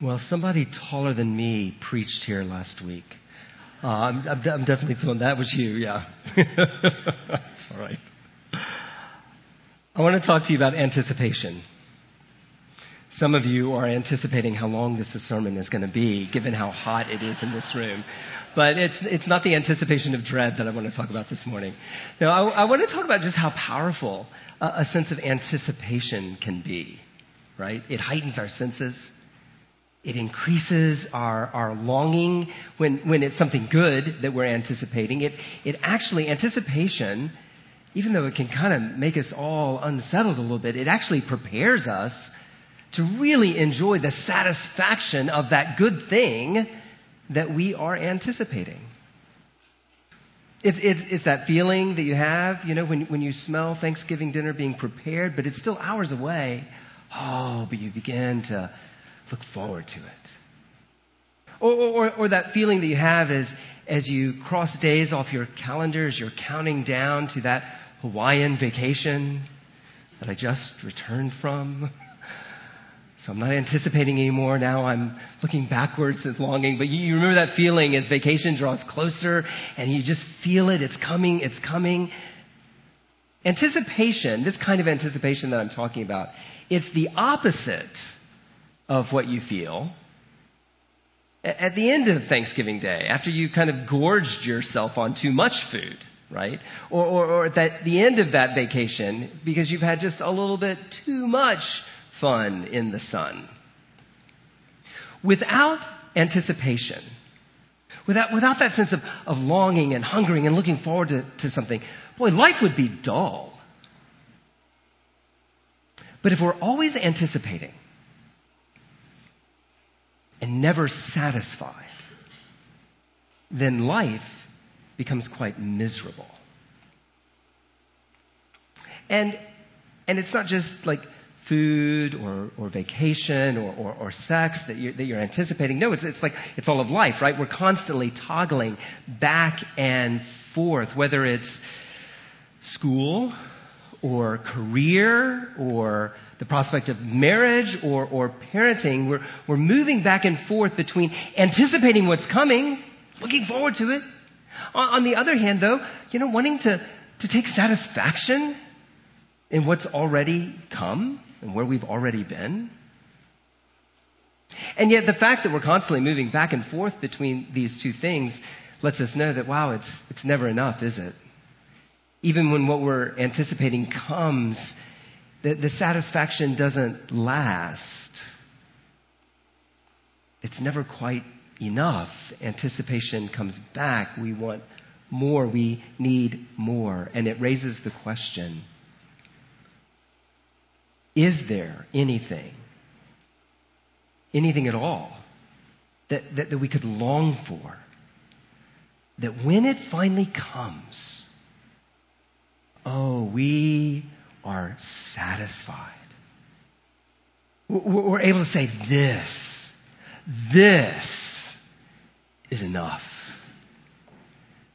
Well, somebody taller than me preached here last week. Uh, I'm, I'm, definitely feeling that was you, yeah. That's all right. I want to talk to you about anticipation. Some of you are anticipating how long this sermon is going to be, given how hot it is in this room. But it's, it's not the anticipation of dread that I want to talk about this morning. Now, I, I want to talk about just how powerful a, a sense of anticipation can be, right? It heightens our senses. It increases our, our longing when, when it's something good that we're anticipating. It, it actually, anticipation, even though it can kind of make us all unsettled a little bit, it actually prepares us to really enjoy the satisfaction of that good thing that we are anticipating. It's, it's, it's, that feeling that you have, you know, when, when you smell Thanksgiving dinner being prepared, but it's still hours away. Oh, but you begin to look forward to it. Or, or, or that feeling that you have as, as you cross days off your calendars, you're counting down to that Hawaiian vacation that I just returned from. So I'm not anticipating anymore. Now I'm looking backwards with longing. But you remember that feeling as vacation draws closer and you just feel it. It's coming. It's coming. Anticipation, this kind of anticipation that I'm talking about, it's the opposite of what you feel. At the end of Thanksgiving Day, after you kind of gorged yourself on too much food, right? Or, or, or at the end of that vacation, because you've had just a little bit too much fun in the sun. Without anticipation, without, without that sense of, of longing and hungering and looking forward to, to something, boy, life would be dull. But if we're always anticipating, and never satisfied, then life becomes quite miserable. And, and it's not just like food or, or vacation or, or, or sex that you're, that you're anticipating. No, it's, it's like it's all of life, right? We're constantly toggling back and forth, whether it's school or career or the prospect of marriage or, or parenting, we're, we're moving back and forth between anticipating what's coming, looking forward to it. On, on the other hand, though, you know, wanting to, to take satisfaction in what's already come and where we've already been. And yet, the fact that we're constantly moving back and forth between these two things lets us know that, wow, it's, it's never enough, is it? Even when what we're anticipating comes, the, the satisfaction doesn't last. It's never quite enough. Anticipation comes back. We want more. We need more. And it raises the question Is there anything, anything at all, that, that, that we could long for? That when it finally comes, oh, we are satisfied. We're able to say, This, this is enough.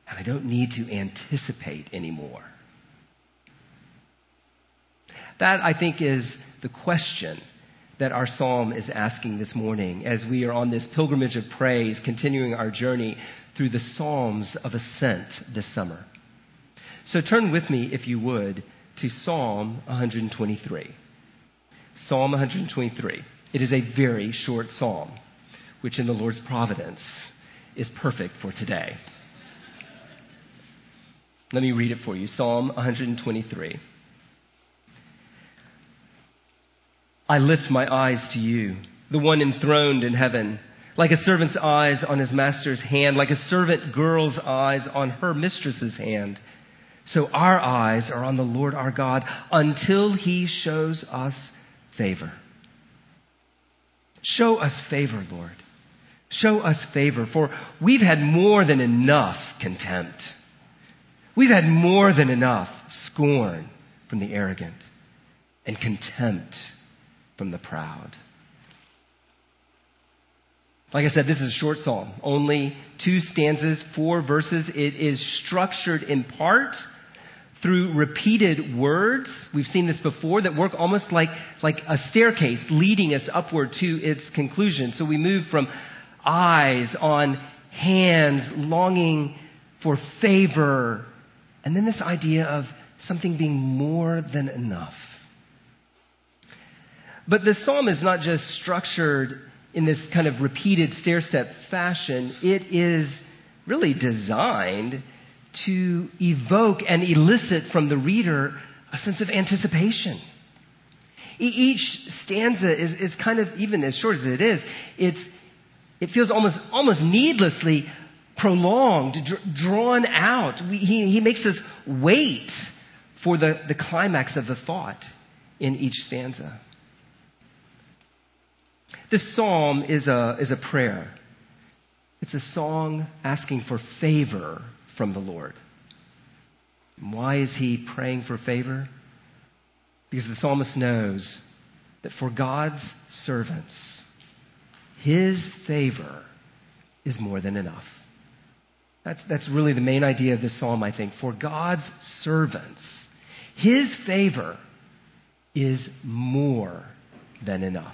And I don't need to anticipate anymore. That, I think, is the question that our psalm is asking this morning as we are on this pilgrimage of praise, continuing our journey through the Psalms of Ascent this summer. So turn with me, if you would, to Psalm 123. Psalm 123. It is a very short psalm, which in the Lord's providence is perfect for today. Let me read it for you Psalm 123. I lift my eyes to you, the one enthroned in heaven, like a servant's eyes on his master's hand, like a servant girl's eyes on her mistress's hand. So our eyes are on the Lord our God until he shows us favor. Show us favor, Lord. Show us favor, for we've had more than enough contempt. We've had more than enough scorn from the arrogant and contempt from the proud. Like I said, this is a short psalm, only two stanzas, four verses. It is structured in part through repeated words. We've seen this before that work almost like, like a staircase leading us upward to its conclusion. So we move from eyes on hands, longing for favor, and then this idea of something being more than enough. But the psalm is not just structured in this kind of repeated stair step fashion, it is really designed to evoke and elicit from the reader a sense of anticipation. Each stanza is, is kind of, even as short as it is, it's, it feels almost, almost needlessly prolonged, dr- drawn out. We, he, he makes us wait for the, the climax of the thought in each stanza. This psalm is a, is a prayer. It's a song asking for favor from the Lord. Why is he praying for favor? Because the psalmist knows that for God's servants, his favor is more than enough. That's, that's really the main idea of this psalm, I think. For God's servants, his favor is more than enough.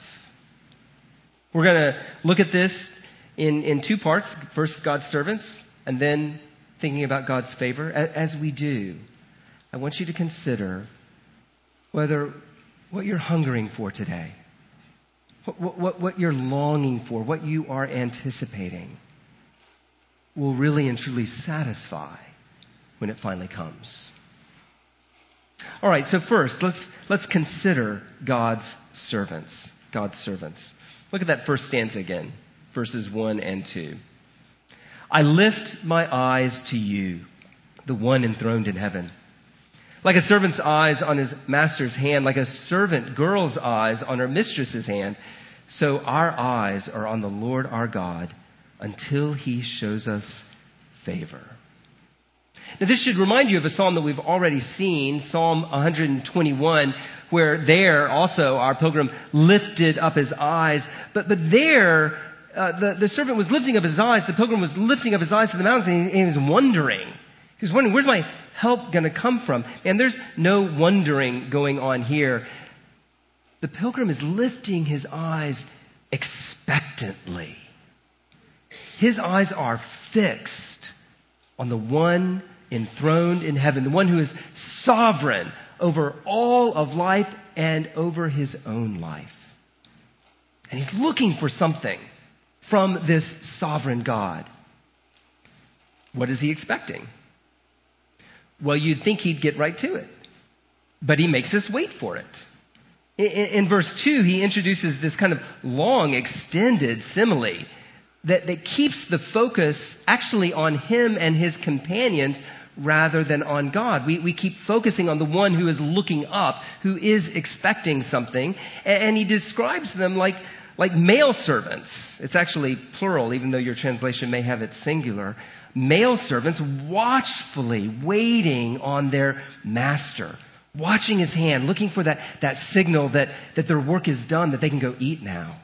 We're going to look at this in, in two parts. First, God's servants, and then thinking about God's favor. As we do, I want you to consider whether what you're hungering for today, what, what, what you're longing for, what you are anticipating, will really and truly satisfy when it finally comes. All right, so first, let's, let's consider God's servants. God's servants. Look at that first stanza again, verses 1 and 2. I lift my eyes to you, the one enthroned in heaven. Like a servant's eyes on his master's hand, like a servant girl's eyes on her mistress's hand, so our eyes are on the Lord our God until he shows us favor. Now, this should remind you of a psalm that we've already seen, Psalm 121, where there also our pilgrim lifted up his eyes. But, but there, uh, the, the servant was lifting up his eyes, the pilgrim was lifting up his eyes to the mountains, and he, and he was wondering. He was wondering, where's my help going to come from? And there's no wondering going on here. The pilgrim is lifting his eyes expectantly. His eyes are fixed on the one enthroned in heaven, the one who is sovereign over all of life and over his own life. And he's looking for something from this sovereign God. What is he expecting? Well, you'd think he'd get right to it. But he makes us wait for it. In, in, verse 2, he introduces this kind of long, extended simile that, that keeps the focus actually on him and his companions rather than on God. We, we keep focusing on the one who is looking up, who is expecting something, and, and he describes them like, like male servants. It's actually plural, even though your translation may have it singular. Male servants watchfully waiting on their master, watching his hand, looking for that, that signal that, that their work is done, that they can go eat now.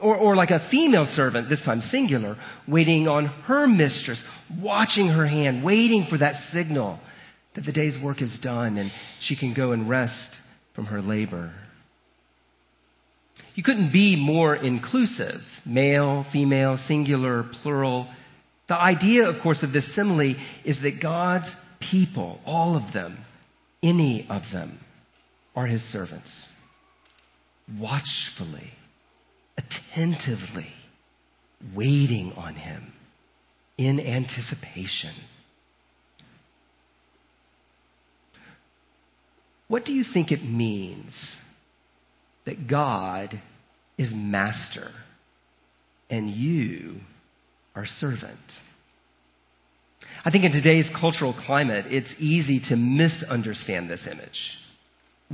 Or, or like a female servant, this time singular, waiting on her mistress, watching her hand, waiting for that signal that the day's work is done and she can go and rest from her labor. You couldn't be more inclusive male, female, singular, plural. The idea, of course, of this simile is that God's people, all of them, any of them, are his servants. Watchfully attentively waiting on him in anticipation. What do you think it means that God is master and you are servant? I think in today's cultural climate, it's easy to misunderstand this image.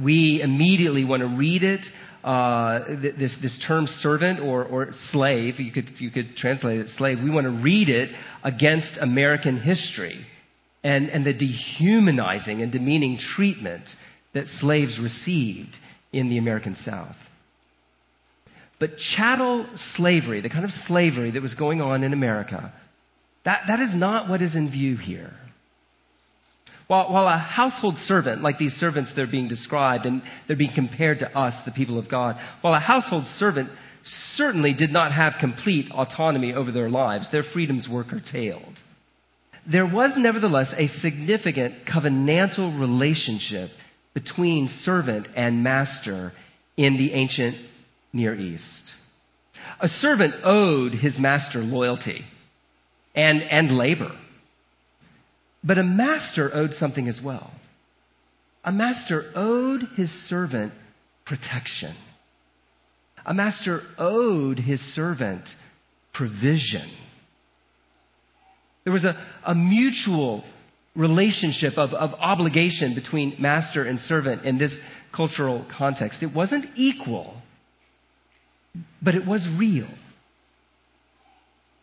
We immediately want to read it uh, this, this term servant or, or slave, you could, you could translate it slave, we want to read it against American history and, and the dehumanizing and demeaning treatment that slaves received in the American South. But chattel slavery, the kind of slavery that was going on in America, that, that is not what is in view here. While, while a household servant, like these servants that are being described and they're being compared to us, the people of God, while a household servant certainly did not have complete autonomy over their lives, their freedoms were curtailed. There was nevertheless a significant covenantal relationship between servant and master in the ancient Near East. A servant owed his master loyalty and, and labor. But a master owed something as well. A master owed his servant protection. A master owed his servant provision. There was a, a mutual relationship of, of obligation between master and servant in this cultural context. It wasn't equal, but it was real.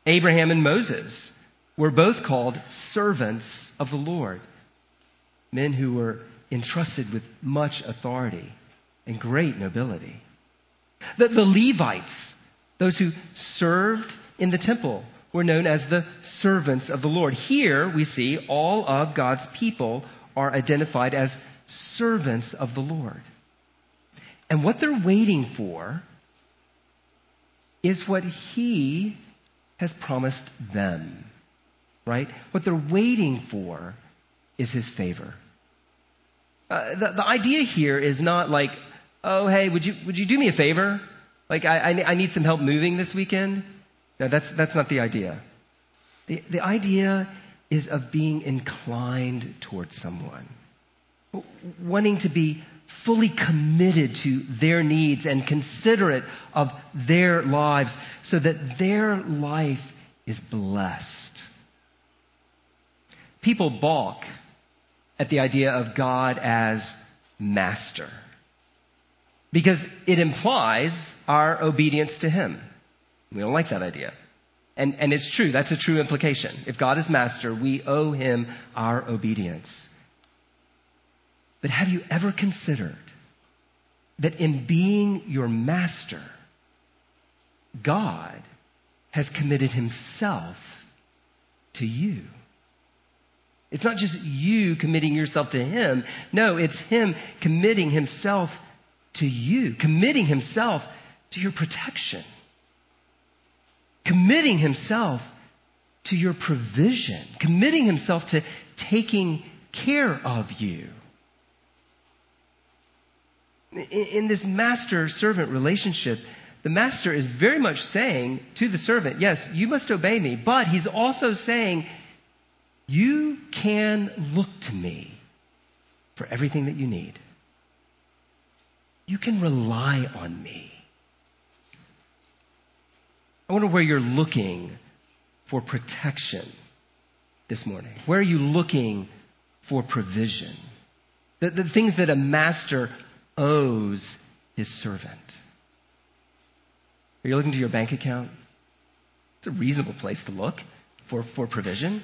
Abraham and Moses were both called servants of the Lord, men who were entrusted with much authority and great nobility. The, the Levites, those who served in the temple, were known as the servants of the Lord. Here we see all of God's people are identified as servants of the Lord. And what they're waiting for is what He has promised them. Right? What they're waiting for is His favor. Uh, the, the idea here is not like, oh, hey, would you, would you do me a favor? Like, I, I, I need some help moving this weekend. No, that's, that's not the idea. The, the idea is of being inclined towards someone, wanting to be fully committed to their needs and considerate of their lives so that their life is blessed. People balk at the idea of God as master because it implies our obedience to Him. We don't like that idea. And, and it's true, that's a true implication. If God is master, we owe Him our obedience. But have you ever considered that in being your master, God has committed Himself to you? It's not just you committing yourself to Him. No, it's Him committing Himself to you, committing Himself to your protection, committing Himself to your provision, committing Himself to taking care of you. In this master servant relationship, the master is very much saying to the servant, Yes, you must obey me, but he's also saying, You can look to me for everything that you need. You can rely on me. I wonder where you're looking for protection this morning. Where are you looking for provision? The, the things that a master owes his servant. Are you looking to your bank account? It's a reasonable place to look for, for provision.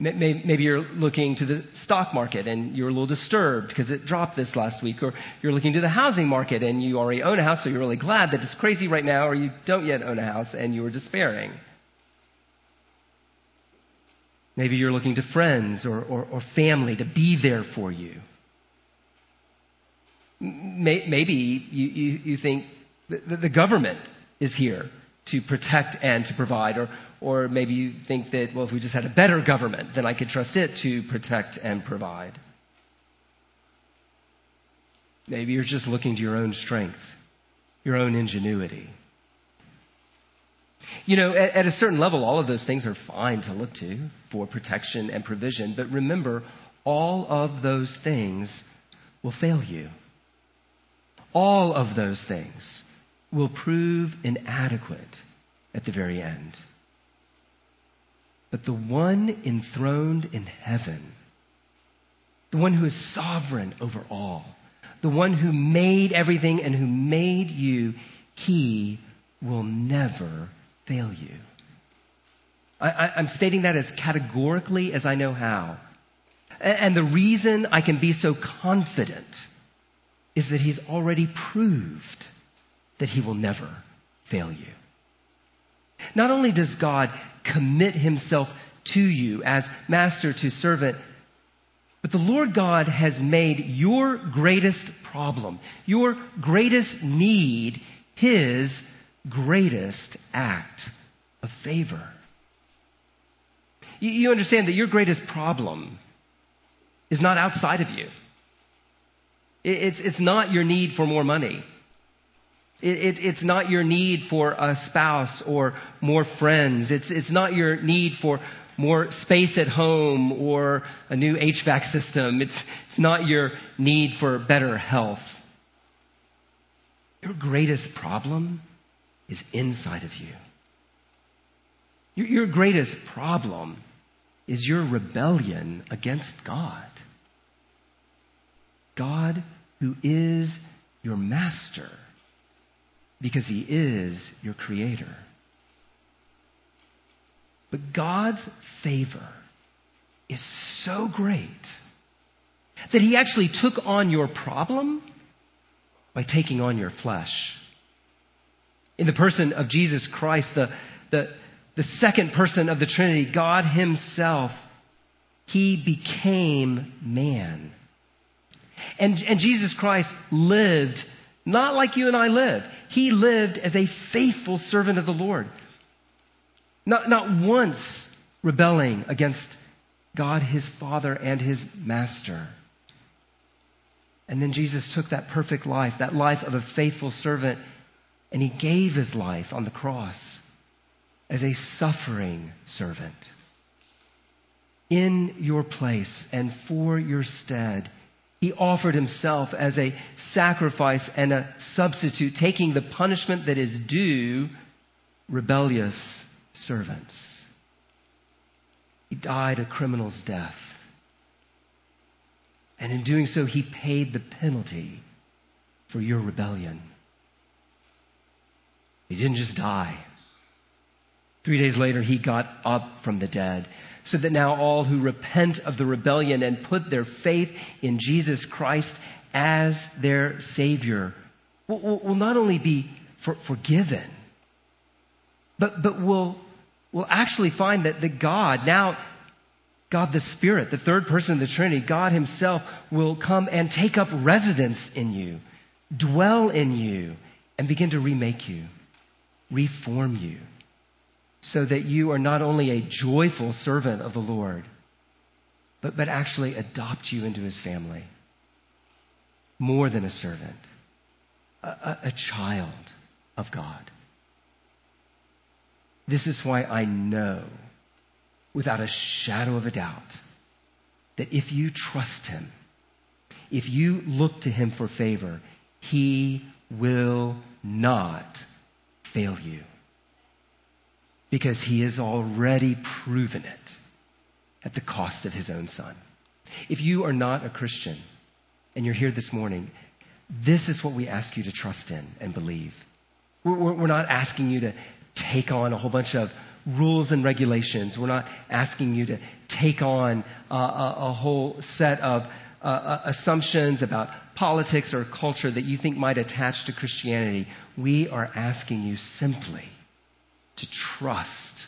Maybe you're looking to the stock market and you're a little disturbed because it dropped this last week, or you're looking to the housing market and you already own a house, so you're really glad that it's crazy right now, or you don't yet own a house and you are despairing. Maybe you're looking to friends or, or, or family to be there for you. Maybe you, you, you think the government is here to protect and to provide, or, or maybe you think that, well, if we just had a better government, then I could trust it to protect and provide. Maybe you're just looking to your own strength, your own ingenuity. You know, at, at, a certain level, all of those things are fine to look to for protection and provision, but remember, all of those things will fail you. All of those things will prove inadequate at the very end. But the one enthroned in heaven, the one who is sovereign over all, the one who made everything and who made you, he will never fail you. I, am stating that as categorically as I know how. And the reason I can be so confident is that he's already proved that he will never fail you. Not only does God commit himself to you as master to servant, But the Lord God has made your greatest problem, your greatest need, His greatest act of favor. You understand that your greatest problem is not outside of you. It's, it's not your need for more money. It, it, it's not your need for a spouse or more friends. It's, it's not your need for more space at home or a new HVAC system. It's, it's not your need for better health. Your greatest problem is inside of you. Your, your greatest problem is your rebellion against God. God, who is your master, because he is your creator. But God's favor is so great that he actually took on your problem by taking on your flesh. In the person of Jesus Christ, the, the, the second person of the Trinity, God Himself, He became man. And, and Jesus Christ lived not like you and I live. He lived as a faithful servant of the Lord. Not, not once rebelling against God, his Father, and his Master. And then Jesus took that perfect life, that life of a faithful servant, and he gave his life on the cross as a suffering servant. In your place and for your stead, he offered himself as a sacrifice and a substitute, taking the punishment that is due rebellious servants. He died a criminal's death. And in doing so, he paid the penalty for your rebellion. He didn't just die. Three days later, he got up from the dead, so that now all who repent of the rebellion and put their faith in Jesus Christ as their Savior will, will, not only be for, forgiven, but, but will, will actually find that, the God, now God the Spirit, the third person of the Trinity, God Himself will come and take up residence in you, dwell in you, and begin to remake you, reform you so that you are not only a joyful servant of the Lord, but, but actually adopt you into his family. More than a servant, a, a, a child of God. This is why I know, without a shadow of a doubt, that if you trust him, if you look to him for favor, he will not fail you because he has already proven it at the cost of his own son. If you are not a Christian and you're here this morning, this is what we ask you to trust in and believe. We're, we're not asking you to take on a whole bunch of rules and regulations. We're not asking you to take on a, a, whole set of uh, uh, assumptions about politics or culture that you think might attach to Christianity. We are asking you simply to trust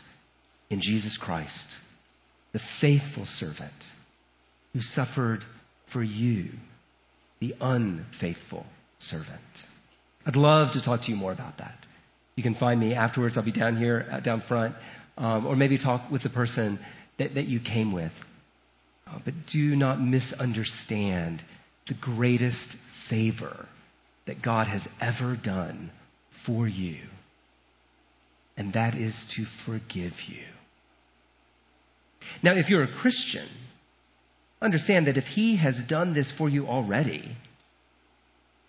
in Jesus Christ, the faithful servant who suffered for you, the unfaithful servant. I'd love to talk to you more about that. You can find me afterwards. I'll be down here, uh, down front, um, or maybe talk with the person that, that you came with. Uh, but do not misunderstand the greatest favor that God has ever done for you and that is to forgive you. Now, if you're a Christian, understand that if He has done this for you already,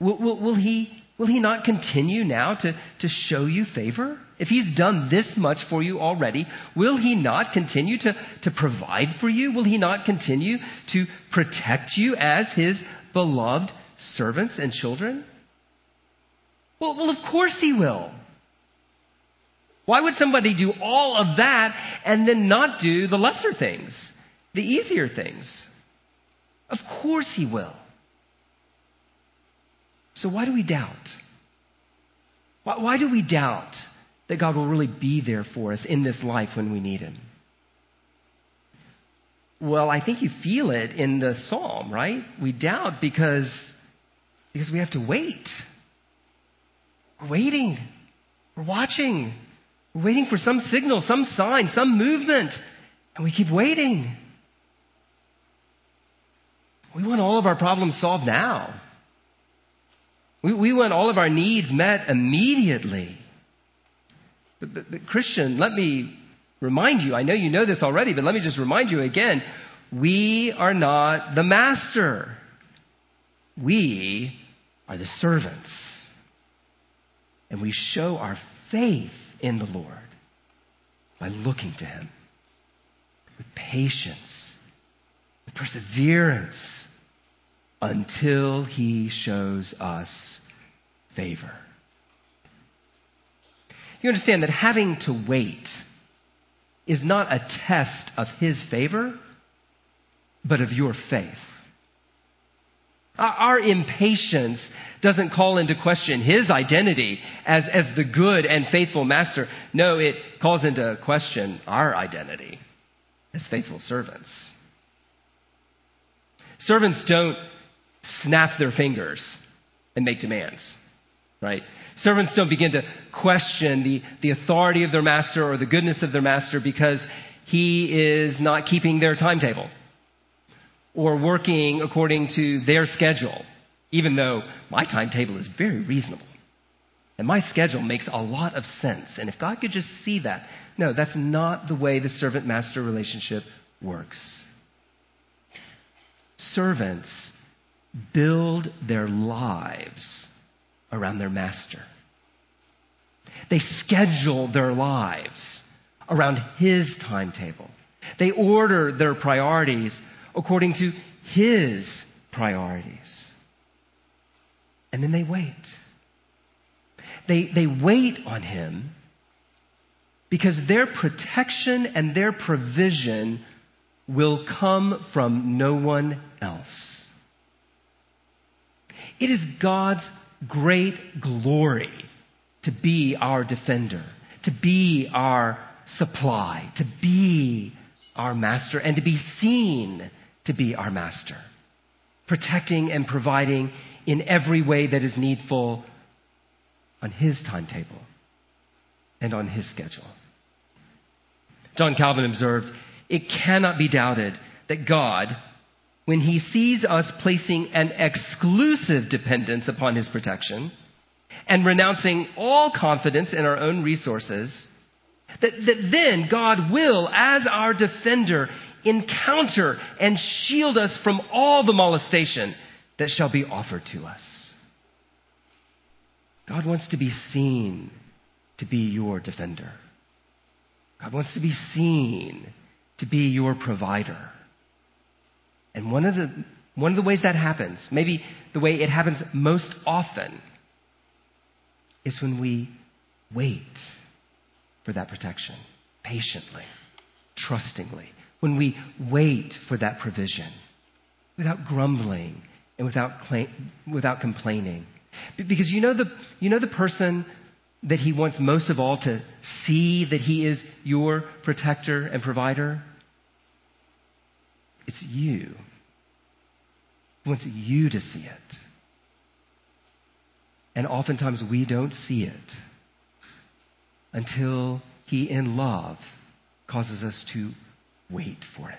will, will, will, he, will He not continue now to, to show you favor? If He's done this much for you already, will He not continue to, to provide for you? Will He not continue to protect you as His beloved servants and children? Well, well, of course He will. Why would somebody do all of that and then not do the lesser things, the easier things? Of course he will. So why do we doubt? Why, why, do we doubt that God will really be there for us in this life when we need him? Well, I think you feel it in the psalm, right? We doubt because, because we have to wait. We're waiting. We're watching. We're waiting for some signal, some sign, some movement. And we keep waiting. We want all of our problems solved now. We, we want all of our needs met immediately. But, but, but, Christian, let me remind you, I know you know this already, but let me just remind you again we are not the master, we are the servants. And we show our faith in the Lord by looking to Him with patience, with perseverance, until He shows us favor. You understand that having to wait is not a test of His favor, but of your faith. Our impatience doesn't call into question his identity as, as the good and faithful master. No, it calls into question our identity as faithful servants. Servants don't snap their fingers and make demands, right? Servants don't begin to question the, the authority of their master or the goodness of their master because he is not keeping their timetable or working according to their schedule, even though my timetable is very reasonable. And my schedule makes a lot of sense. And if God could just see that, no, that's not the way the servant master relationship works. Servants build their lives around their master, they schedule their lives around his timetable, they order their priorities according to his priorities. And then they wait. They, they wait on him because their protection and their provision will come from no one else. It is God's great glory to be our defender, to be our supply, to be our master, and to be seen to be our master, protecting and providing in every way that is needful on his timetable and on his schedule. John Calvin observed, it cannot be doubted that God, when he sees us placing an exclusive dependence upon his protection and renouncing all confidence in our own resources, that, that then God will, as our defender, encounter and shield us from all the molestation that shall be offered to us. God wants to be seen to be your defender. God wants to be seen to be your provider. And one of the, one of the ways that happens, maybe the way it happens most often, is when we wait for that protection patiently, trustingly, when we wait for that provision without grumbling and without, without complaining. Because you know, the, you know the person that he wants most of all to see that he is your protector and provider? It's you. He wants you to see it. And oftentimes we don't see it until he, in love, causes us to wait for it.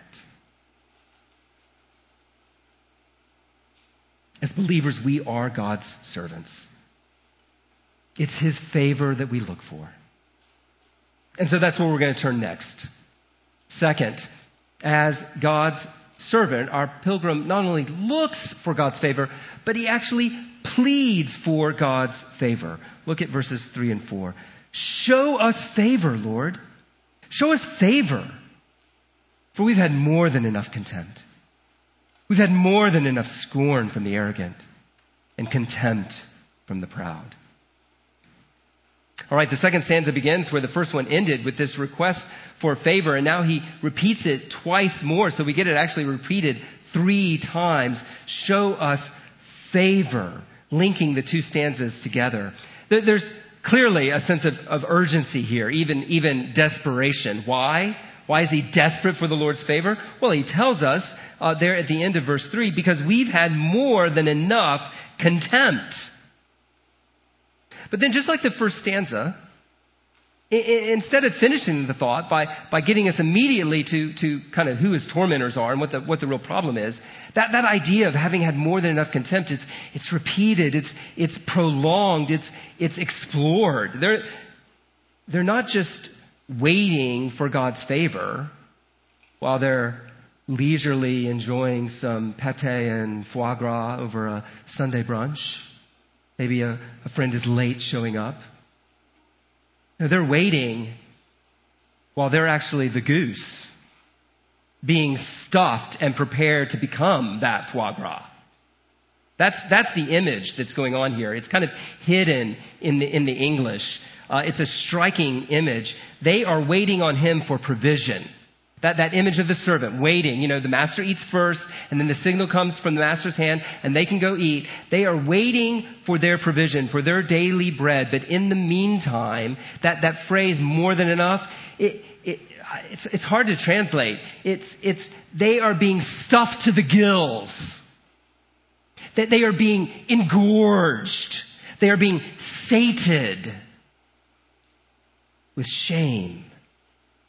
As believers, we are God's servants. It's His favor that we look for. And so that's where we're going to turn next. Second, as God's servant, our pilgrim not only looks for God's favor, but he actually pleads for God's favor. Look at verses 3 and 4. Show us favor, Lord. Show us favor. For we've had more than enough contempt. We've had more than enough scorn from the arrogant and contempt from the proud. All right, the second stanza begins where the first one ended with this request for favor, and now he repeats it twice more, so we get it actually repeated three times. Show us favor, linking the two stanzas together. There's clearly a sense of, of urgency here, even, even desperation. Why? Why is he desperate for the Lord's favor? Well, he tells us uh, there at the end of verse 3 because we've had more than enough contempt. But then, just like the first stanza, instead of finishing the thought by, by getting us immediately to, to kind of who his tormentors are and what the, what the real problem is, that, that idea of having had more than enough contempt, it's, it's repeated, it's, it's prolonged, it's, it's explored. They're, they're not just waiting for God's favor while they're leisurely enjoying some pate and foie gras over a Sunday brunch. Maybe a, a friend is late showing up. No, they're waiting while they're actually the goose being stuffed and prepared to become that foie gras. That's, that's the image that's going on here. It's kind of hidden in the, in the English. Uh, it's a striking image. They are waiting on him for provision. That, that image of the servant waiting. You know, the master eats first, and then the signal comes from the master's hand, and they can go eat. They are waiting for their provision, for their daily bread. But in the meantime, that, that phrase, more than enough, it, it, it's, it's hard to translate. It's, it's, they are being stuffed to the gills. That they are being engorged. They are being sated with shame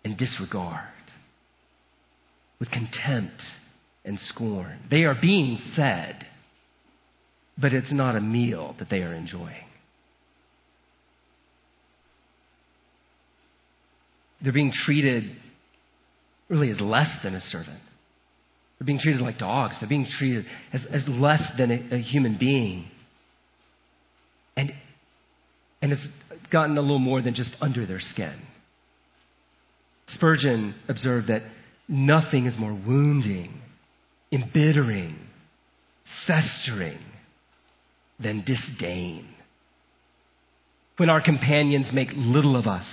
and disregard with contempt and scorn. They are being fed, but it's not a meal that they are enjoying. They're being treated really as less than a servant. They're being treated like dogs. They're being treated as, as less than a, a human being. And, and it's gotten a little more than just under their skin. Spurgeon observed that Nothing is more wounding, embittering, festering than disdain. When our companions make little of us,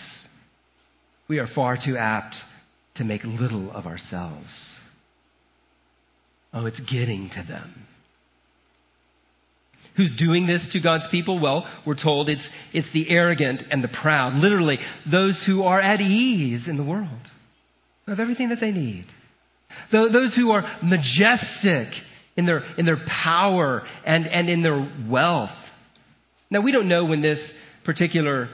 we are far too apt to make little of ourselves. Oh, it's getting to them. Who's doing this to God's people? Well, we're told it's, it's the arrogant and the proud. Literally, those who are at ease in the world have everything that they need. Those who are majestic in their, in their power and, and in their wealth. Now, we don't know when this particular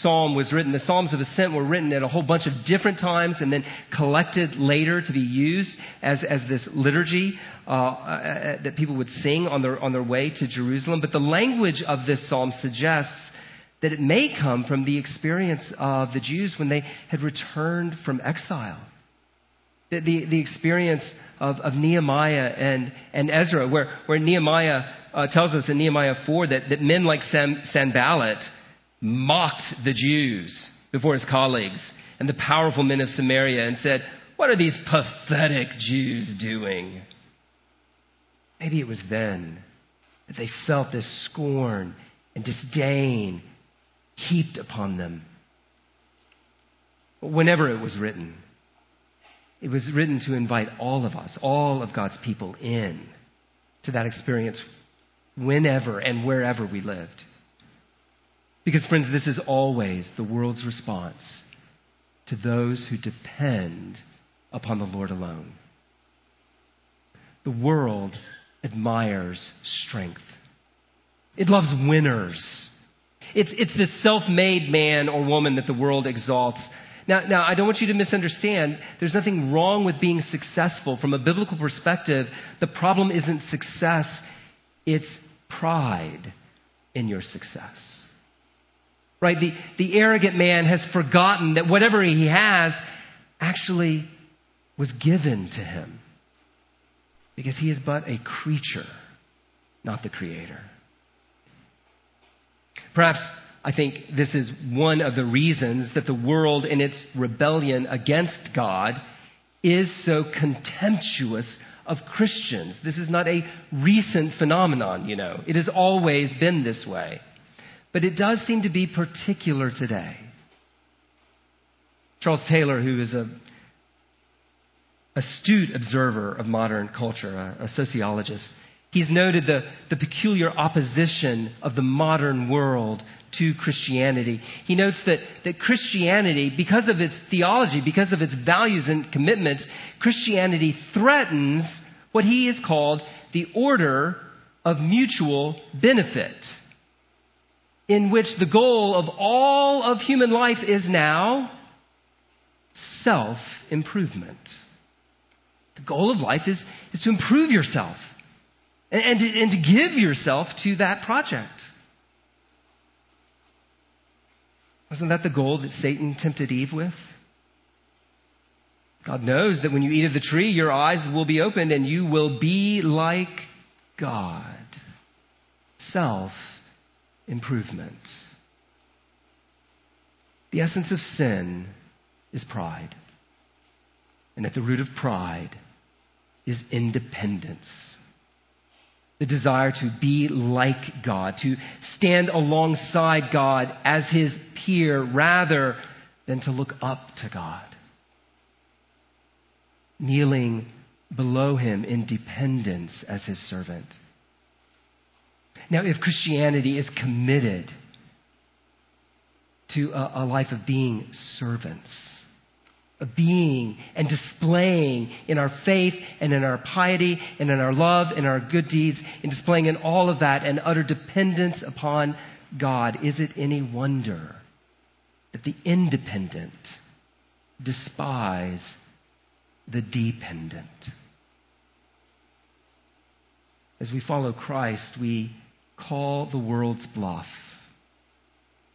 psalm was written. The Psalms of Ascent were written at a whole bunch of different times and then collected later to be used as, as this liturgy uh, uh, that people would sing on their, on their way to Jerusalem. But the language of this psalm suggests that it may come from the experience of the Jews when they had returned from exile the, the, the experience of, of Nehemiah and, and Ezra, where, where Nehemiah uh, tells us in Nehemiah 4 that, that men like Sam, Sanballat mocked the Jews before his colleagues and the powerful men of Samaria and said, What are these pathetic Jews doing? Maybe it was then that they felt this scorn and disdain heaped upon them. Whenever it was written, it was written to invite all of us, all of God's people in to that experience whenever and wherever we lived. Because, friends, this is always the world's response to those who depend upon the Lord alone. The world admires strength, it loves winners. It's, it's the self made man or woman that the world exalts now, now, I don't want you to misunderstand. There's nothing wrong with being successful. From a biblical perspective, the problem isn't success, it's pride in your success. Right? The, the arrogant man has forgotten that whatever he has actually was given to him. Because he is but a creature, not the creator. Perhaps I think this is one of the reasons that the world, in its rebellion against God, is so contemptuous of Christians. This is not a recent phenomenon, you know. It has always been this way. But it does seem to be particular today. Charles Taylor, who is a astute observer of modern culture, a, a sociologist, he's noted the, the peculiar opposition of the modern world to Christianity. He notes that, that Christianity, because of its theology, because of its values and commitments, Christianity threatens what he has called the order of mutual benefit, in which the goal of all of human life is now self improvement. The goal of life is, is to improve yourself and, and, to, and to give yourself to that project. Wasn't that the goal that Satan tempted Eve with? God knows that when you eat of the tree, your eyes will be opened and you will be like God. Self improvement. The essence of sin is pride. And at the root of pride is independence. The desire to be like God, to stand alongside God as his peer rather than to look up to God. Kneeling below him in dependence as his servant. Now, if Christianity is committed to a, a life of being servants, of being and displaying in our faith and in our piety and in our love and our good deeds, in displaying in all of that and utter dependence upon God, is it any wonder that the independent despise the dependent? As we follow Christ, we call the world's bluff.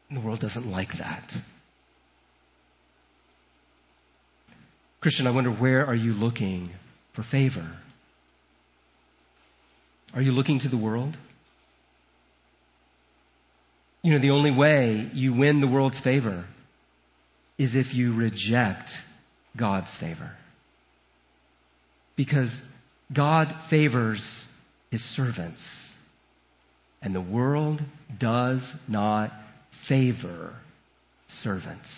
And the world doesn't like that. Christian, I wonder where are you looking for favor? Are you looking to the world? You know, the only way you win the world's favor is if you reject God's favor. Because God favors his servants, and the world does not favor servants.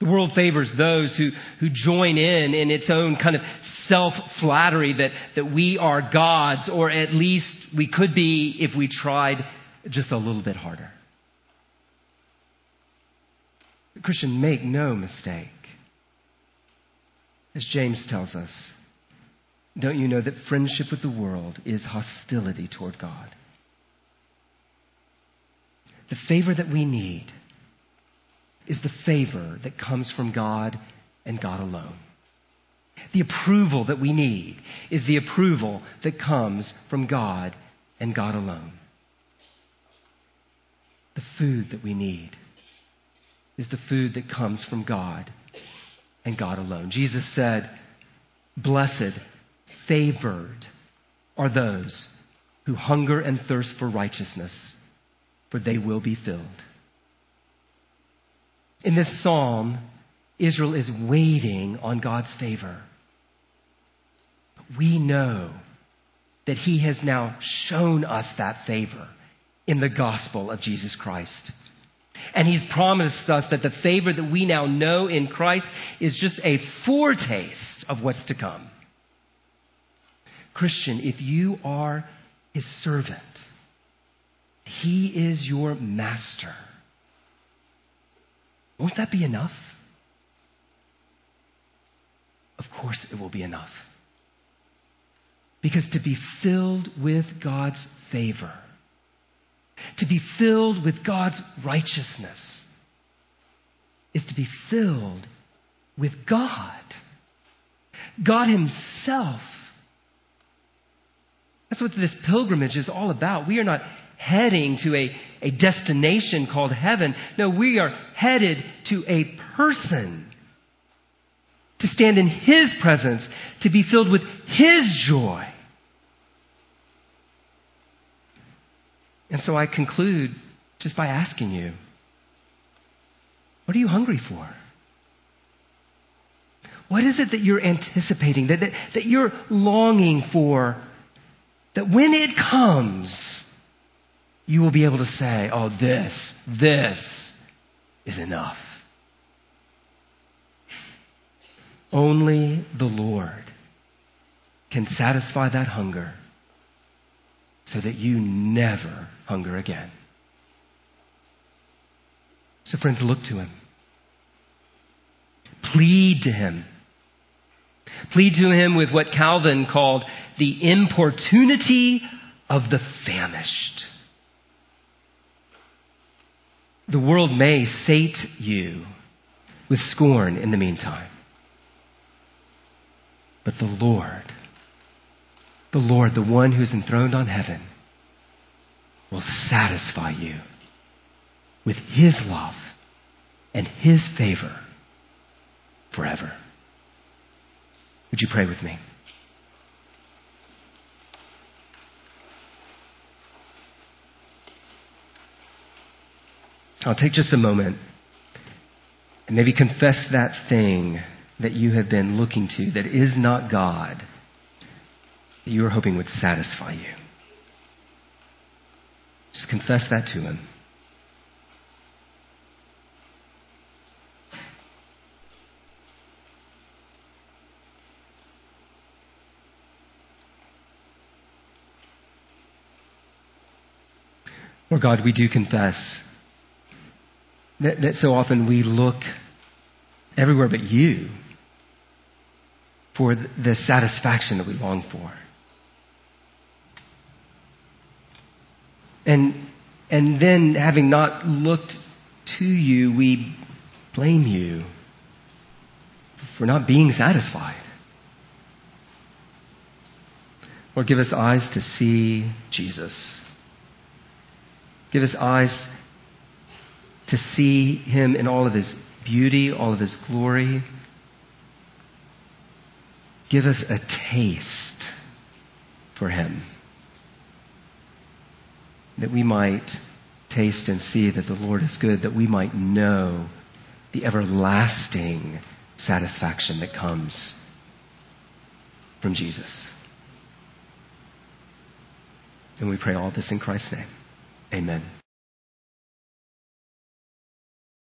The world favors those who, who join in in its own kind of self flattery that, that we are gods, or at least we could be if we tried just a little bit harder. Christian, make no mistake. As James tells us, don't you know that friendship with the world is hostility toward God? The favor that we need is the favor that comes from God and God alone. The approval that we need is the approval that comes from God and God alone. The food that we need is the food that comes from God and God alone. Jesus said, Blessed, favored are those who hunger and thirst for righteousness, for they will be filled. In this psalm, Israel is waiting on God's favor. But we know that He has now shown us that favor in the gospel of Jesus Christ. And He's promised us that the favor that we now know in Christ is just a foretaste of what's to come. Christian, if you are His servant, He is your master. Won't that be enough? Of course, it will be enough. Because to be filled with God's favor, to be filled with God's righteousness, is to be filled with God. God Himself. That's what this pilgrimage is all about. We are not heading to a, a destination called heaven. No, we are headed to a person. To stand in His presence, to be filled with His joy. And so I conclude just by asking you what are you hungry for? What is it that you're anticipating, that, that, that you're longing for, that when it comes, you will be able to say, oh, this, this is enough. Only the Lord can satisfy that hunger so that you never hunger again. So, friends, look to him. Plead to him. Plead to him with what Calvin called the importunity of the famished. The world may sate you with scorn in the meantime. But the Lord, the Lord, the one who's enthroned on heaven, will satisfy you with his love and his favor forever. Would you pray with me? I'll take just a moment and maybe confess that thing that you have been looking to that is not God, that you are hoping would satisfy you. Just confess that to Him. Lord God, we do confess that, that so often we look everywhere but you for the satisfaction that we long for. And, and then, having not looked to you, we blame you for not being satisfied. Or give us eyes to see Jesus. Give us eyes to see him in all of his beauty, all of his glory. Give us a taste for him. That we might taste and see that the Lord is good, that we might know the everlasting satisfaction that comes from Jesus. And we pray all this in Christ's name. Amen.